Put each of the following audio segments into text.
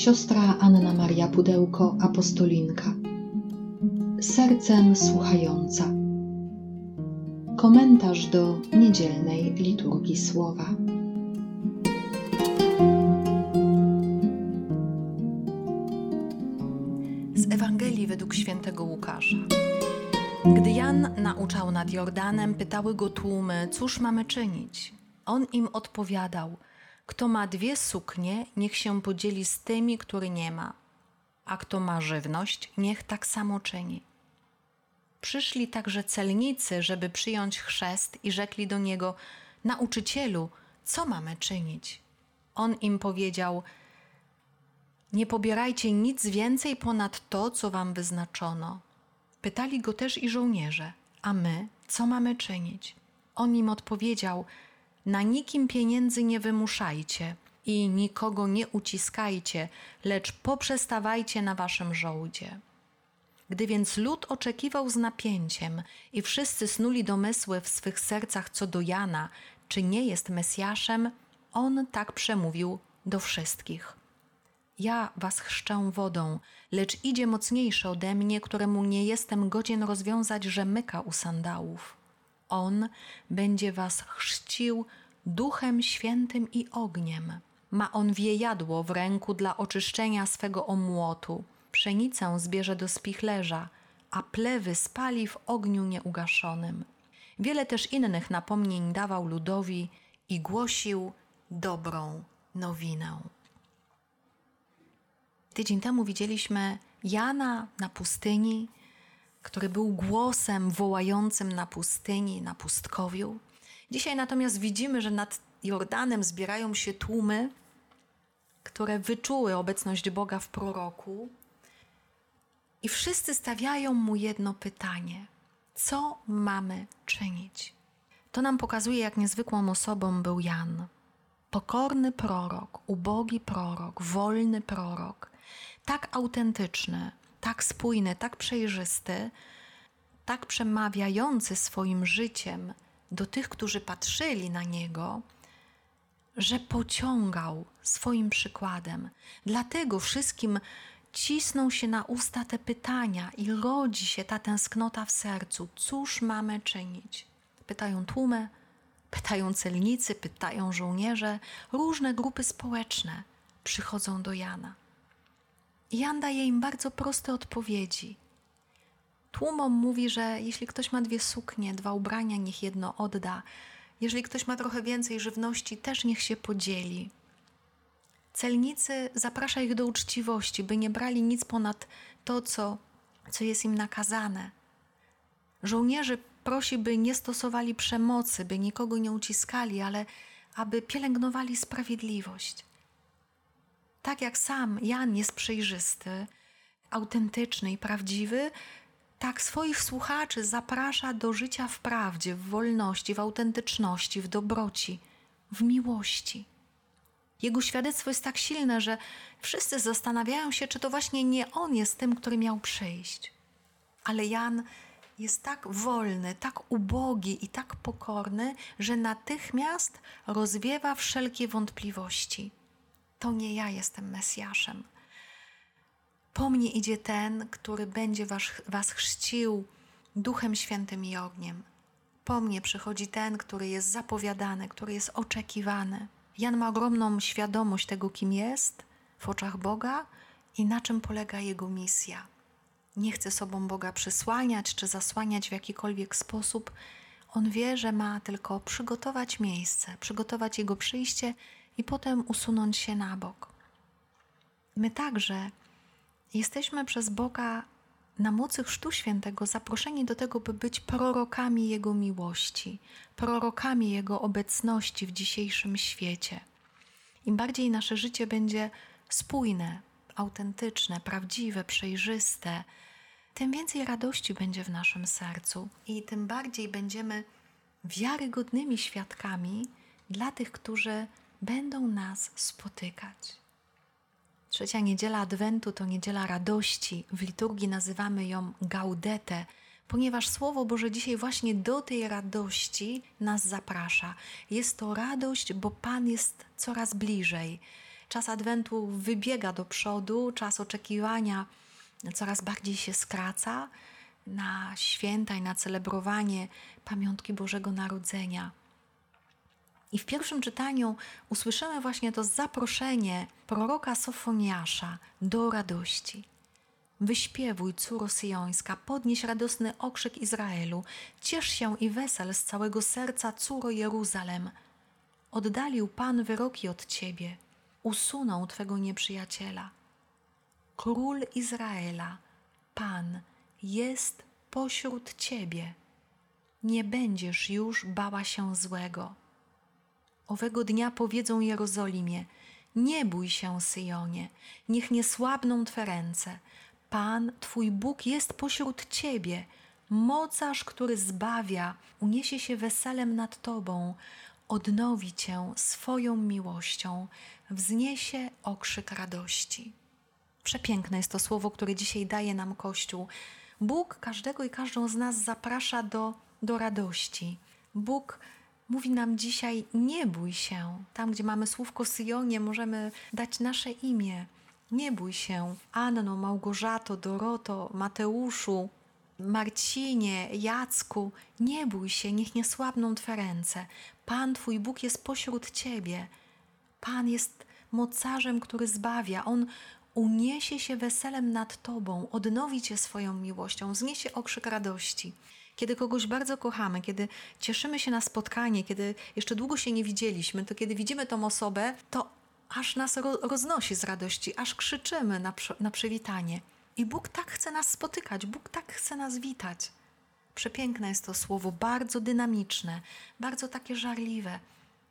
siostra Anna Maria Pudełko, apostolinka. Sercem słuchająca. Komentarz do niedzielnej liturgii słowa. Z Ewangelii według świętego Łukasza. Gdy Jan nauczał nad Jordanem, pytały go tłumy, cóż mamy czynić? On im odpowiadał – kto ma dwie suknie, niech się podzieli z tymi, który nie ma, a kto ma żywność, niech tak samo czyni. Przyszli także celnicy, żeby przyjąć chrzest i rzekli do niego: Nauczycielu, co mamy czynić? On im powiedział: Nie pobierajcie nic więcej ponad to, co wam wyznaczono. Pytali go też i żołnierze: A my, co mamy czynić? On im odpowiedział: na nikim pieniędzy nie wymuszajcie i nikogo nie uciskajcie, lecz poprzestawajcie na waszym żołdzie. Gdy więc lud oczekiwał z napięciem i wszyscy snuli domysły w swych sercach co do Jana, czy nie jest Mesjaszem, on tak przemówił do wszystkich. Ja was chrzczę wodą, lecz idzie mocniejszy ode mnie, któremu nie jestem godzien rozwiązać rzemyka u sandałów. On będzie was chrzcił Duchem Świętym i ogniem. Ma on wiejadło w ręku dla oczyszczenia swego omłotu. Pszenicę zbierze do spichlerza, a plewy spali w ogniu nieugaszonym. Wiele też innych napomnień dawał ludowi i głosił dobrą nowinę. Tydzień temu widzieliśmy Jana na pustyni, który był głosem wołającym na pustyni, na pustkowiu. Dzisiaj natomiast widzimy, że nad Jordanem zbierają się tłumy, które wyczuły obecność Boga w proroku, i wszyscy stawiają mu jedno pytanie: co mamy czynić? To nam pokazuje, jak niezwykłą osobą był Jan. Pokorny prorok, ubogi prorok, wolny prorok, tak autentyczny, tak spójny, tak przejrzysty, tak przemawiający swoim życiem do tych, którzy patrzyli na niego, że pociągał swoim przykładem. Dlatego wszystkim cisną się na usta te pytania i rodzi się ta tęsknota w sercu. Cóż mamy czynić? Pytają tłumy, pytają celnicy, pytają żołnierze, różne grupy społeczne przychodzą do Jana. Jan daje im bardzo proste odpowiedzi. Tłumom mówi, że jeśli ktoś ma dwie suknie, dwa ubrania, niech jedno odda. Jeżeli ktoś ma trochę więcej żywności, też niech się podzieli. Celnicy zaprasza ich do uczciwości, by nie brali nic ponad to, co, co jest im nakazane. Żołnierzy prosi, by nie stosowali przemocy, by nikogo nie uciskali, ale aby pielęgnowali sprawiedliwość. Tak jak sam Jan jest przejrzysty, autentyczny i prawdziwy, tak swoich słuchaczy zaprasza do życia w prawdzie, w wolności, w autentyczności, w dobroci, w miłości. Jego świadectwo jest tak silne, że wszyscy zastanawiają się, czy to właśnie nie on jest tym, który miał przyjść. Ale Jan jest tak wolny, tak ubogi i tak pokorny, że natychmiast rozwiewa wszelkie wątpliwości. To nie ja jestem Mesjaszem po mnie idzie ten, który będzie was, was chrzcił Duchem Świętym i ogniem. Po mnie przychodzi ten, który jest zapowiadany, który jest oczekiwany. Jan ma ogromną świadomość tego, kim jest w oczach Boga i na czym polega jego misja. Nie chce sobą Boga przysłaniać czy zasłaniać w jakikolwiek sposób. On wie, że ma tylko przygotować miejsce, przygotować jego przyjście i potem usunąć się na bok. My także Jesteśmy przez Boga na mocy Chrztu Świętego zaproszeni do tego, by być prorokami Jego miłości, prorokami Jego obecności w dzisiejszym świecie. Im bardziej nasze życie będzie spójne, autentyczne, prawdziwe, przejrzyste, tym więcej radości będzie w naszym sercu i tym bardziej będziemy wiarygodnymi świadkami dla tych, którzy będą nas spotykać. Trzecia niedziela Adwentu to niedziela radości. W liturgii nazywamy ją gaudete, ponieważ Słowo Boże dzisiaj właśnie do tej radości nas zaprasza. Jest to radość, bo Pan jest coraz bliżej. czas Adwentu wybiega do przodu, czas oczekiwania coraz bardziej się skraca na święta i na celebrowanie pamiątki Bożego Narodzenia. I w pierwszym czytaniu usłyszymy właśnie to zaproszenie proroka Sofoniasza do radości. Wyśpiewuj, córo syjońska, podnieś radosny okrzyk Izraelu, ciesz się i wesel z całego serca, córo Jeruzalem. Oddalił Pan wyroki od ciebie, usunął twego nieprzyjaciela. Król Izraela, Pan, jest pośród ciebie. Nie będziesz już bała się złego. Owego dnia powiedzą Jerozolimie: Nie bój się, Syjonie, niech nie słabną twe ręce. Pan, twój Bóg, jest pośród ciebie. Mocarz, który zbawia, uniesie się weselem nad tobą, odnowi cię swoją miłością, wzniesie okrzyk radości. Przepiękne jest to słowo, które dzisiaj daje nam Kościół. Bóg każdego i każdą z nas zaprasza do, do radości. Bóg mówi nam dzisiaj: nie bój się. Tam, gdzie mamy słówko Syjonie, możemy dać nasze imię. Nie bój się, Anno, Małgorzato, Doroto, Mateuszu, Marcinie, Jacku, nie bój się, niech nie słabną Twe ręce. Pan Twój Bóg jest pośród Ciebie. Pan jest mocarzem, który zbawia. On uniesie się weselem nad Tobą, odnowi Cię swoją miłością, zniesie okrzyk radości. Kiedy kogoś bardzo kochamy, kiedy cieszymy się na spotkanie, kiedy jeszcze długo się nie widzieliśmy, to kiedy widzimy tą osobę, to aż nas roznosi z radości, aż krzyczymy na, na przywitanie. I Bóg tak chce nas spotykać, Bóg tak chce nas witać. Przepiękne jest to słowo, bardzo dynamiczne, bardzo takie żarliwe,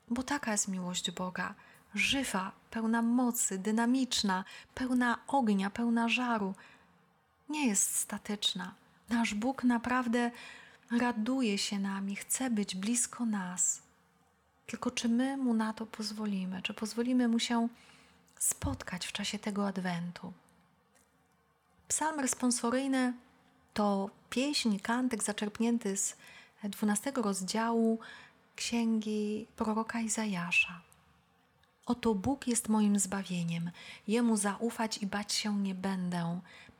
bo taka jest miłość Boga żywa, pełna mocy, dynamiczna, pełna ognia, pełna żaru. Nie jest statyczna. Nasz Bóg naprawdę raduje się nami, chce być blisko nas. Tylko czy my mu na to pozwolimy? Czy pozwolimy mu się spotkać w czasie tego adwentu? Psalm responsoryjny to pieśń, kantyk zaczerpnięty z 12 rozdziału księgi proroka Izajasza. Oto Bóg jest moim zbawieniem, Jemu zaufać i bać się nie będę.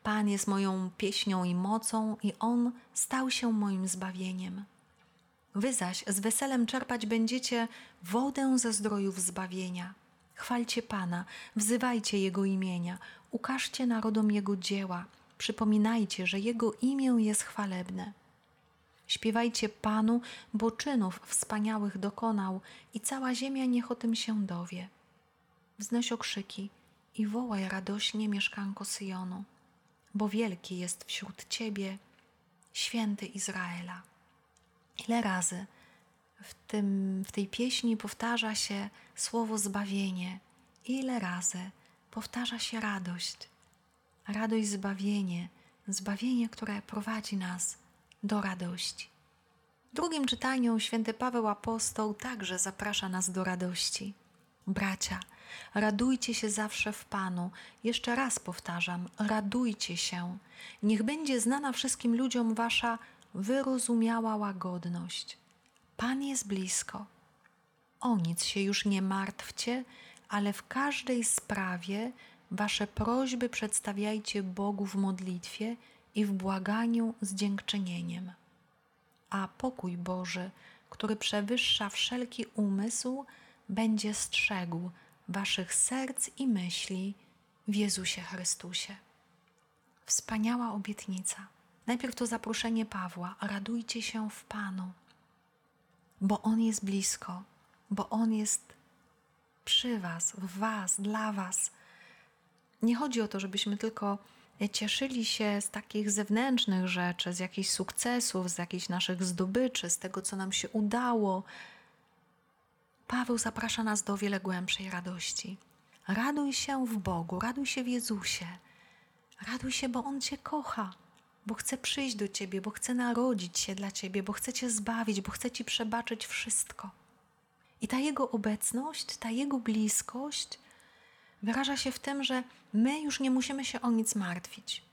Pan jest moją pieśnią i mocą, i On stał się moim zbawieniem. Wy zaś z weselem czerpać będziecie wodę ze zdrojów zbawienia. Chwalcie Pana, wzywajcie Jego imienia, ukażcie narodom Jego dzieła, przypominajcie, że Jego imię jest chwalebne. Śpiewajcie Panu, bo czynów wspaniałych dokonał i cała ziemia niech o tym się dowie wznoś okrzyki i wołaj radośnie mieszkanko Syjonu, bo wielki jest wśród Ciebie święty Izraela. Ile razy w, tym, w tej pieśni powtarza się słowo zbawienie, ile razy powtarza się radość. Radość, zbawienie, zbawienie, które prowadzi nas do radości. W drugim czytaniu święty Paweł Apostoł także zaprasza nas do radości. Bracia, radujcie się zawsze w Panu. Jeszcze raz powtarzam, radujcie się. Niech będzie znana wszystkim ludziom wasza wyrozumiała łagodność. Pan jest blisko. O nic się już nie martwcie, ale w każdej sprawie wasze prośby przedstawiajcie Bogu w modlitwie i w błaganiu z dziękczynieniem. A pokój Boży, który przewyższa wszelki umysł, będzie strzegł waszych serc i myśli w Jezusie Chrystusie. Wspaniała obietnica. Najpierw to zaproszenie Pawła: radujcie się w Panu, bo On jest blisko, bo On jest przy Was, w Was, dla Was. Nie chodzi o to, żebyśmy tylko cieszyli się z takich zewnętrznych rzeczy, z jakichś sukcesów, z jakichś naszych zdobyczy, z tego, co nam się udało, Paweł zaprasza nas do wiele głębszej radości. Raduj się w Bogu, raduj się w Jezusie. Raduj się, bo On Cię kocha, bo chce przyjść do Ciebie, bo chce narodzić się dla Ciebie, bo chce Cię zbawić, bo chce Ci przebaczyć wszystko. I ta Jego obecność, ta Jego bliskość wyraża się w tym, że my już nie musimy się o nic martwić.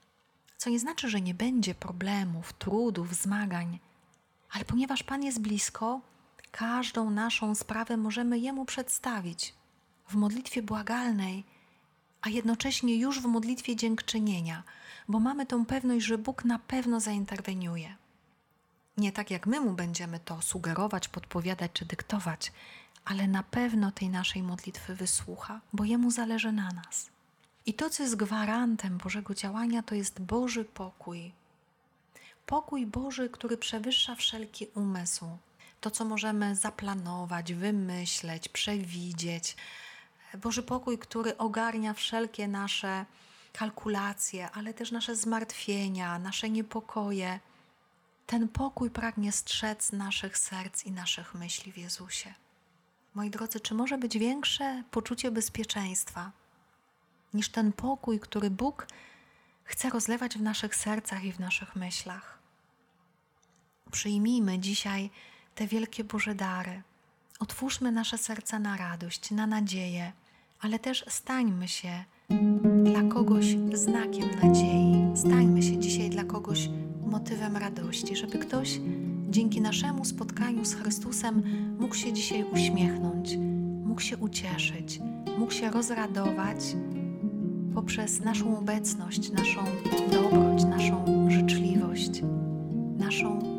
Co nie znaczy, że nie będzie problemów, trudów, zmagań, ale ponieważ Pan jest blisko, każdą naszą sprawę możemy Jemu przedstawić. w modlitwie błagalnej, a jednocześnie już w modlitwie dziękczynienia, bo mamy tą pewność, że Bóg na pewno zainterweniuje. Nie tak jak my mu będziemy to sugerować, podpowiadać czy dyktować, ale na pewno tej naszej modlitwy wysłucha, bo jemu zależy na nas. I to, co jest gwarantem Bożego działania, to jest Boży pokój. Pokój Boży, który przewyższa wszelki umysł. To, co możemy zaplanować, wymyśleć, przewidzieć. Boży pokój, który ogarnia wszelkie nasze kalkulacje, ale też nasze zmartwienia, nasze niepokoje. Ten pokój pragnie strzec naszych serc i naszych myśli w Jezusie. Moi drodzy, czy może być większe poczucie bezpieczeństwa niż ten pokój, który Bóg chce rozlewać w naszych sercach i w naszych myślach? Przyjmijmy dzisiaj te wielkie Boże dary. Otwórzmy nasze serca na radość, na nadzieję, ale też stańmy się dla kogoś znakiem nadziei. Stańmy się dzisiaj dla kogoś motywem radości, żeby ktoś dzięki naszemu spotkaniu z Chrystusem mógł się dzisiaj uśmiechnąć, mógł się ucieszyć, mógł się rozradować poprzez naszą obecność, naszą dobroć, naszą życzliwość, naszą